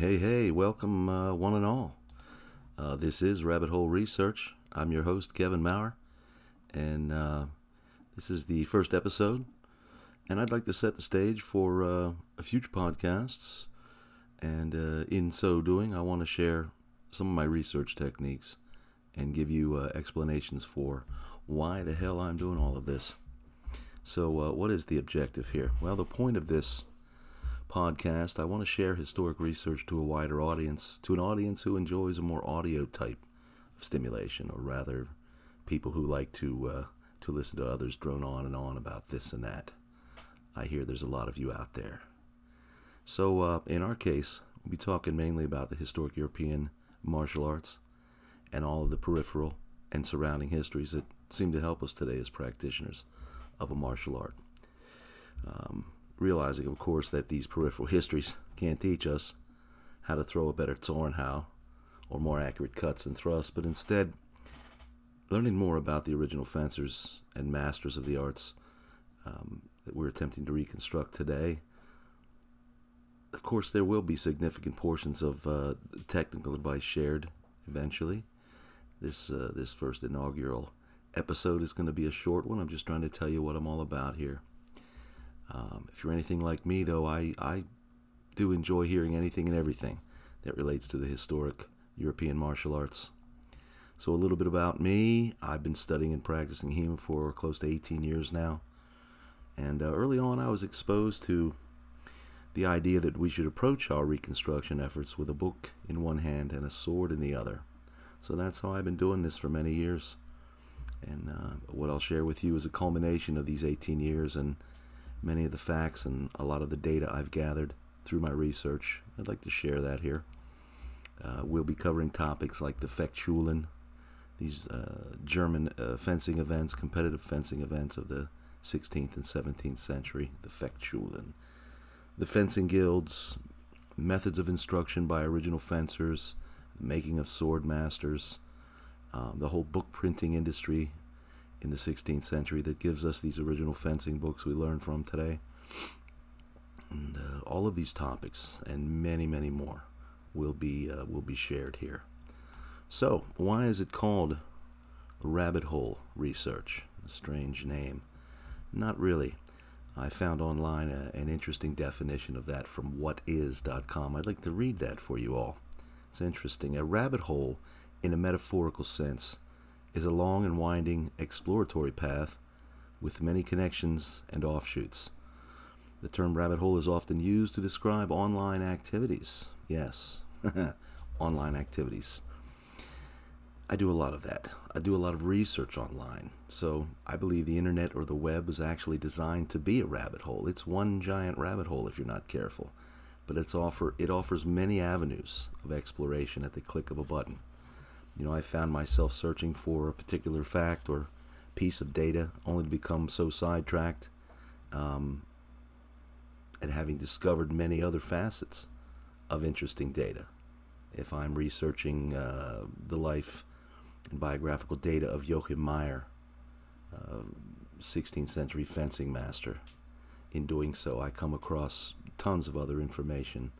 Hey, hey, welcome, uh, one and all. Uh, this is Rabbit Hole Research. I'm your host, Kevin Maurer, and uh, this is the first episode. And I'd like to set the stage for uh, future podcasts. And uh, in so doing, I want to share some of my research techniques and give you uh, explanations for why the hell I'm doing all of this. So, what is the objective here? Well, the point of this podcast, I want to share historic research to a wider audience, to an audience who enjoys a more audio type of stimulation, or rather, people who like to uh, to listen to others drone on and on about this and that. I hear there's a lot of you out there. So, uh, in our case, we'll be talking mainly about the historic European martial arts and all of the peripheral and surrounding histories that seem to help us today as practitioners of a martial art. Um, realizing, of course, that these peripheral histories can't teach us how to throw a better Zornhau or more accurate cuts and thrusts, but instead learning more about the original fencers and masters of the arts um, that we're attempting to reconstruct today. Of course, there will be significant portions of uh, technical advice shared eventually. This uh, this first inaugural episode is going to be a short one. I'm just trying to tell you what I'm all about here. Um, if you're anything like me, though, I, I do enjoy hearing anything and everything that relates to the historic European martial arts. So, a little bit about me. I've been studying and practicing HEMA for close to 18 years now. And uh, early on, I was exposed to the idea that we should approach our reconstruction efforts with a book in one hand and a sword in the other. So, that's how I've been doing this for many years. And uh, what I'll share with you is a culmination of these 18 years and many of the facts and a lot of the data I've gathered through my research. I'd like to share that here. Uh, we'll be covering topics like the Fechtschulen, these uh, German uh, fencing events, competitive fencing events of the 16th and 17th century, the Fechtschulen, the fencing guilds, methods of instruction by original fencers, the making of sword masters, um, the whole book printing industry in the 16th century that gives us these original fencing books we learn from today. And uh, all of these topics and many, many more will be uh, will be shared here. So, why is it called rabbit hole research? A strange name. Not really. I found online a, an interesting definition of that from whatis.com. I'd like to read that for you all. It's interesting. A rabbit hole, in a metaphorical sense, is a long and winding exploratory path with many connections and offshoots. The term rabbit hole is often used to describe online activities. Yes, online activities. I do a lot of that. I do a lot of research online. So I believe the internet or the web was actually designed to be a rabbit hole. It's one giant rabbit hole if you're not careful. But it's offer it offers many avenues of exploration at the click of a button. You know, I found myself searching for a particular fact or piece of data only to become so sidetracked um, and having discovered many other facets of interesting data. If I'm researching uh, the life and biographical data of Joachim Meyer, uh, 16th century fencing master, in doing so, I come across tons of other information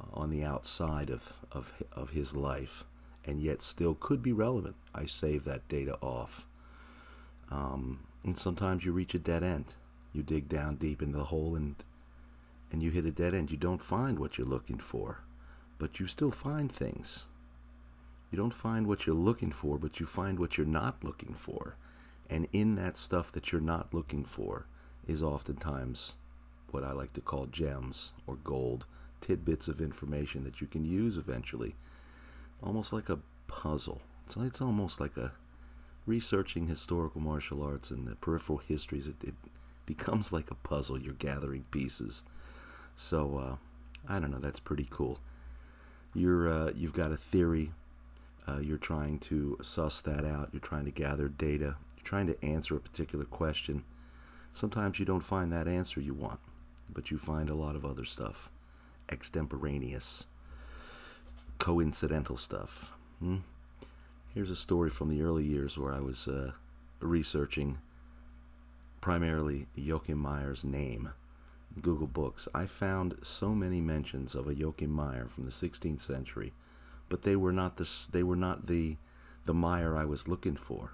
uh, on the outside of, of, of his life and yet still could be relevant. I save that data off. Um, and sometimes you reach a dead end. You dig down deep in the hole and and you hit a dead end. You don't find what you're looking for, but you still find things. You don't find what you're looking for, but you find what you're not looking for. And in that stuff that you're not looking for is oftentimes what I like to call gems or gold, tidbits of information that you can use eventually almost like a puzzle. It's, it's almost like a researching historical martial arts and the peripheral histories. It, it becomes like a puzzle. You're gathering pieces. So uh, I don't know. That's pretty cool. You're uh, you've got a theory. Uh, you're trying to suss that out. You're trying to gather data. You're trying to answer a particular question. Sometimes you don't find that answer you want, but you find a lot of other stuff, extemporaneous coincidental stuff. Hmm? Here's a story from the early years where I was uh, researching primarily Joachim Meyer's name, Google Books, I found so many mentions of a Joachim Meyer from the 16th century, but they were not the they were not the the Meyer I was looking for.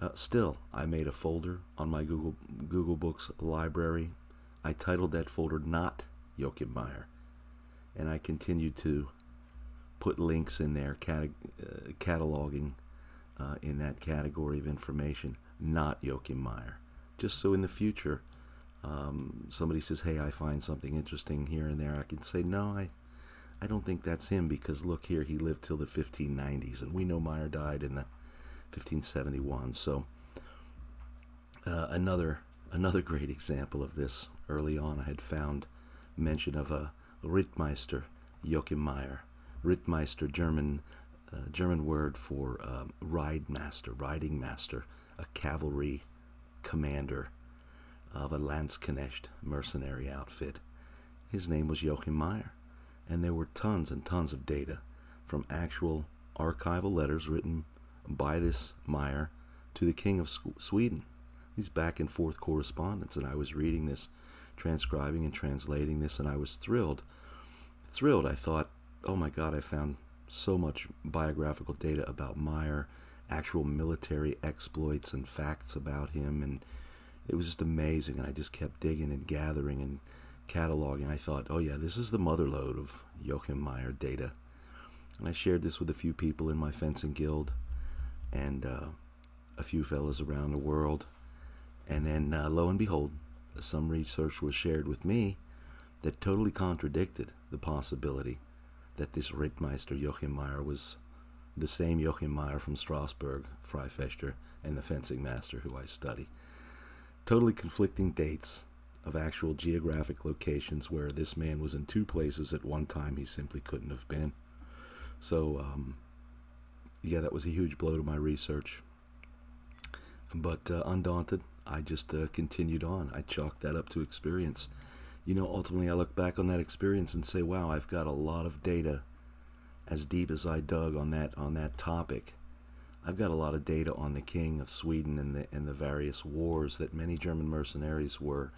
Uh, still, I made a folder on my Google Google Books library. I titled that folder "Not Joachim Meyer," and I continued to put links in there, cat- uh, cataloging uh, in that category of information, not Joachim Meyer, just so in the future um, somebody says, "Hey, I find something interesting here and there," I can say, "No, I, I don't think that's him because look here, he lived till the 1590s, and we know Meyer died in the 1571." So uh, another another great example of this early on, I had found mention of a Rittmeister Joachim Meyer. Rittmeister, German uh, German word for um, ride master, riding master, a cavalry commander of a Landsknecht mercenary outfit. His name was Joachim Meyer, and there were tons and tons of data from actual archival letters written by this Meyer to the King of Sweden. These back and forth correspondence, and I was reading this, transcribing and translating this, and I was thrilled. Thrilled. I thought, oh my God, I found so much biographical data about Meyer, actual military exploits and facts about him, and it was just amazing. And I just kept digging and gathering and cataloging. I thought, oh yeah, this is the motherlode of Joachim Meyer data. And I shared this with a few people in my fencing guild and uh, a few fellas around the world. And then, uh, lo and behold, some research was shared with me that totally contradicted the possibility that this Rittmeister Joachim Meyer was the same Joachim Meyer from Strasbourg, Freifechter, and the fencing master who I study totally conflicting dates of actual geographic locations where this man was in two places at one time he simply couldn't have been. So, um, yeah, that was a huge blow to my research. But uh, undaunted, I just uh, continued on. I chalked that up to experience. You know, ultimately, I look back on that experience and say, "Wow, I've got a lot of data, as deep as I dug on that on that topic." I've got a lot of data on the king of Sweden and the and the various wars that many German mercenaries were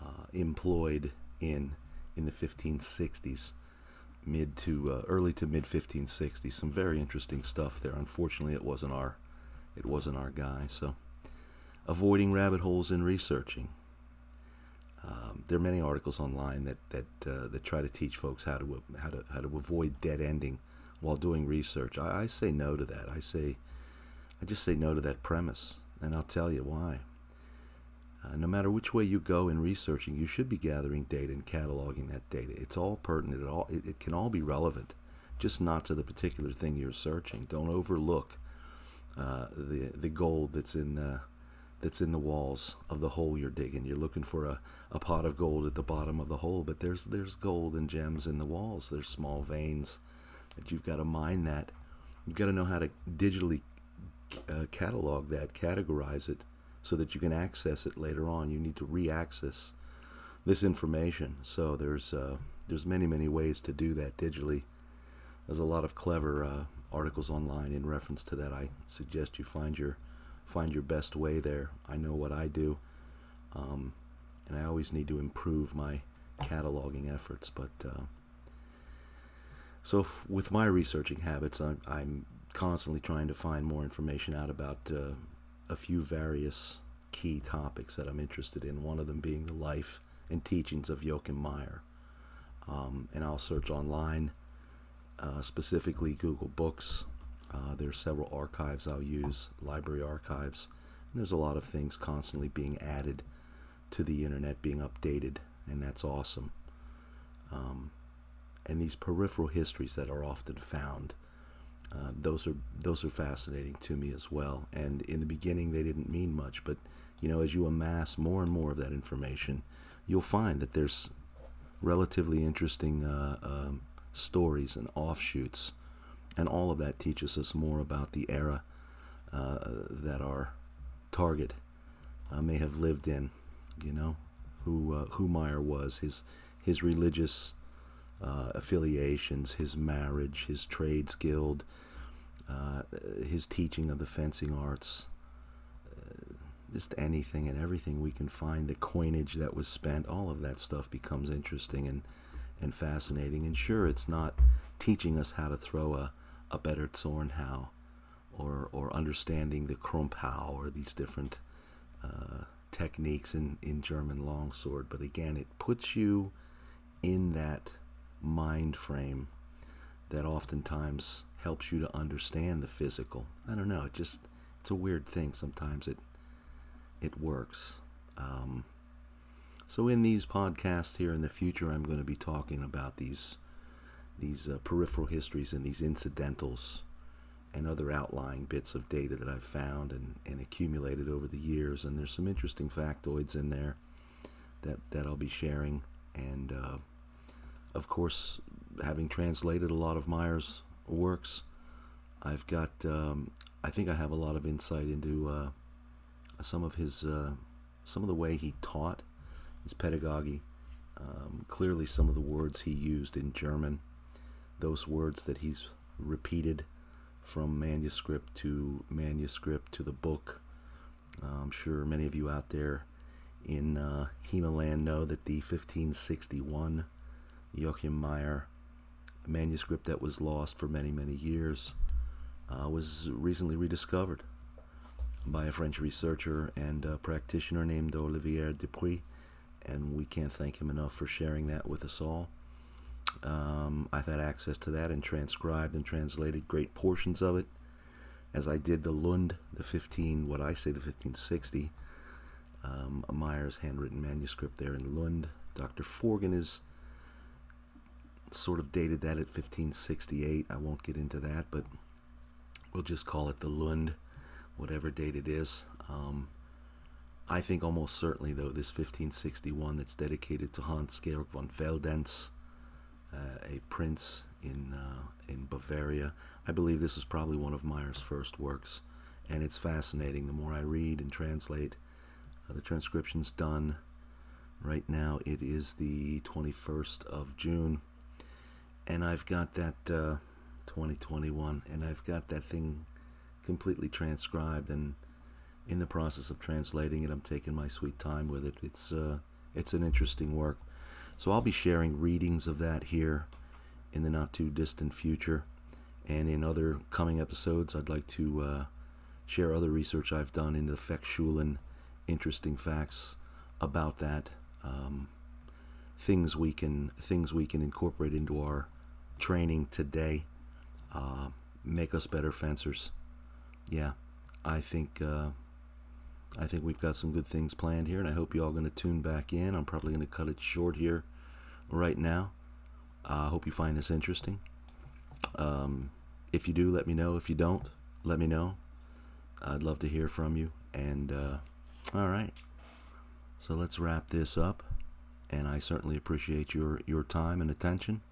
uh, employed in in the 1560s, mid to uh, early to mid 1560s. Some very interesting stuff there. Unfortunately, it wasn't our it wasn't our guy. So, avoiding rabbit holes in researching. Um, there are many articles online that that uh, that try to teach folks how to how to how to avoid dead ending while doing research. I, I say no to that. I say I just say no to that premise, and I'll tell you why. Uh, no matter which way you go in researching, you should be gathering data and cataloging that data. It's all pertinent. It all it, it can all be relevant, just not to the particular thing you're searching. Don't overlook uh, the the gold that's in the that's in the walls of the hole you're digging. You're looking for a, a pot of gold at the bottom of the hole, but there's there's gold and gems in the walls. There's small veins that you've got to mine that. You've got to know how to digitally uh, catalog that, categorize it, so that you can access it later on. You need to re-access this information. So there's uh, there's many many ways to do that digitally. There's a lot of clever uh, articles online in reference to that. I suggest you find your find your best way there. I know what I do, um, and I always need to improve my cataloging efforts. But uh, so f- with my researching habits, I'm, I'm constantly trying to find more information out about uh, a few various key topics that I'm interested in. One of them being the life and teachings of Joachim Meyer. Um, and I'll search online, uh, specifically Google Books. Uh, there's several archives I'll use, library archives. And there's a lot of things constantly being added to the internet, being updated, and that's awesome. Um, and these peripheral histories that are often found uh, those are those are fascinating to me as well. And in the beginning, they didn't mean much, but you know, as you amass more and more of that information, you'll find that there's relatively interesting uh, um, stories and offshoots, and all of that teaches us more about the era uh, that our target uh, may have lived in. You know, who uh, who Meyer was, his his religious uh, affiliations, his marriage, his trades guild, uh, his teaching of the fencing arts, uh, just anything and everything we can find, the coinage that was spent, all of that stuff becomes interesting and, and fascinating. And sure, it's not teaching us how to throw a, a better Zornhau or, or understanding the Krumphau or these different uh, techniques in, in German longsword, but again, it puts you in that mind frame that oftentimes helps you to understand the physical. I don't know, it just it's a weird thing. Sometimes it it works. Um, so in these podcasts here in the future, I'm going to be talking about these these uh, peripheral histories and these incidentals and other outlying bits of data that I've found and, and accumulated over the years. And there's some interesting factoids in there that, that I'll be sharing. And uh, of course, having translated a lot of Meyer's works, I've got, um, I think I have a lot of insight into uh, some of his, uh, some of the way he taught his pedagogy. Um, clearly, some of the words he used in German, those words that he's repeated from manuscript to manuscript to the book. I'm sure many of you out there in uh, Hemaland know that the 1561 Joachim Meyer manuscript that was lost for many, many years uh, was recently rediscovered by a French researcher and practitioner named Olivier Dupuy, and we can't thank him enough for sharing that with us all. Um, I've had access to that and transcribed and translated great portions of it, as I did the Lund, the 15, what I say the 1560, um, Meyer's handwritten manuscript there in Lund. Dr. Forgeng is sort of dated that at 1568. I won't get into that, but we'll just call it the Lund, whatever date it is. Um, I think almost certainly, though, this 1561 that's dedicated to Hans Georg von Veldenz uh, a prince in uh, in Bavaria. I believe this is probably one of Meyer's first works, and it's fascinating. The more I read and translate, uh, the transcription's done. Right now, it is the 21st of June, and I've got that 2021, and I've got that thing completely transcribed and in the process of translating it i'm taking my sweet time with it it's uh, it's an interesting work so I'll be sharing readings of that here in the not too distant future. And in other coming episodes, I'd like to uh, share other research I've done into Fechtschulen, interesting facts about that, um, things we can things we can incorporate into our training today, uh, make us better fencers. Yeah, I think uh, I think we've got some good things planned here, and I hope you all going to tune back in. I'm probably going to cut it short here right now. I uh, hope you find this interesting. Um, if you do, let me know. If you don't, let me know. I'd love to hear from you. And uh, all right, so let's wrap this up. And I certainly appreciate your your time and attention.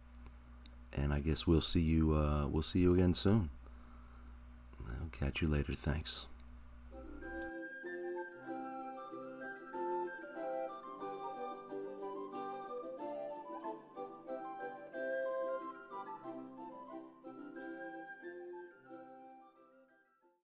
And I guess we'll see you uh, we'll see you again soon. I'll catch you later. Thanks.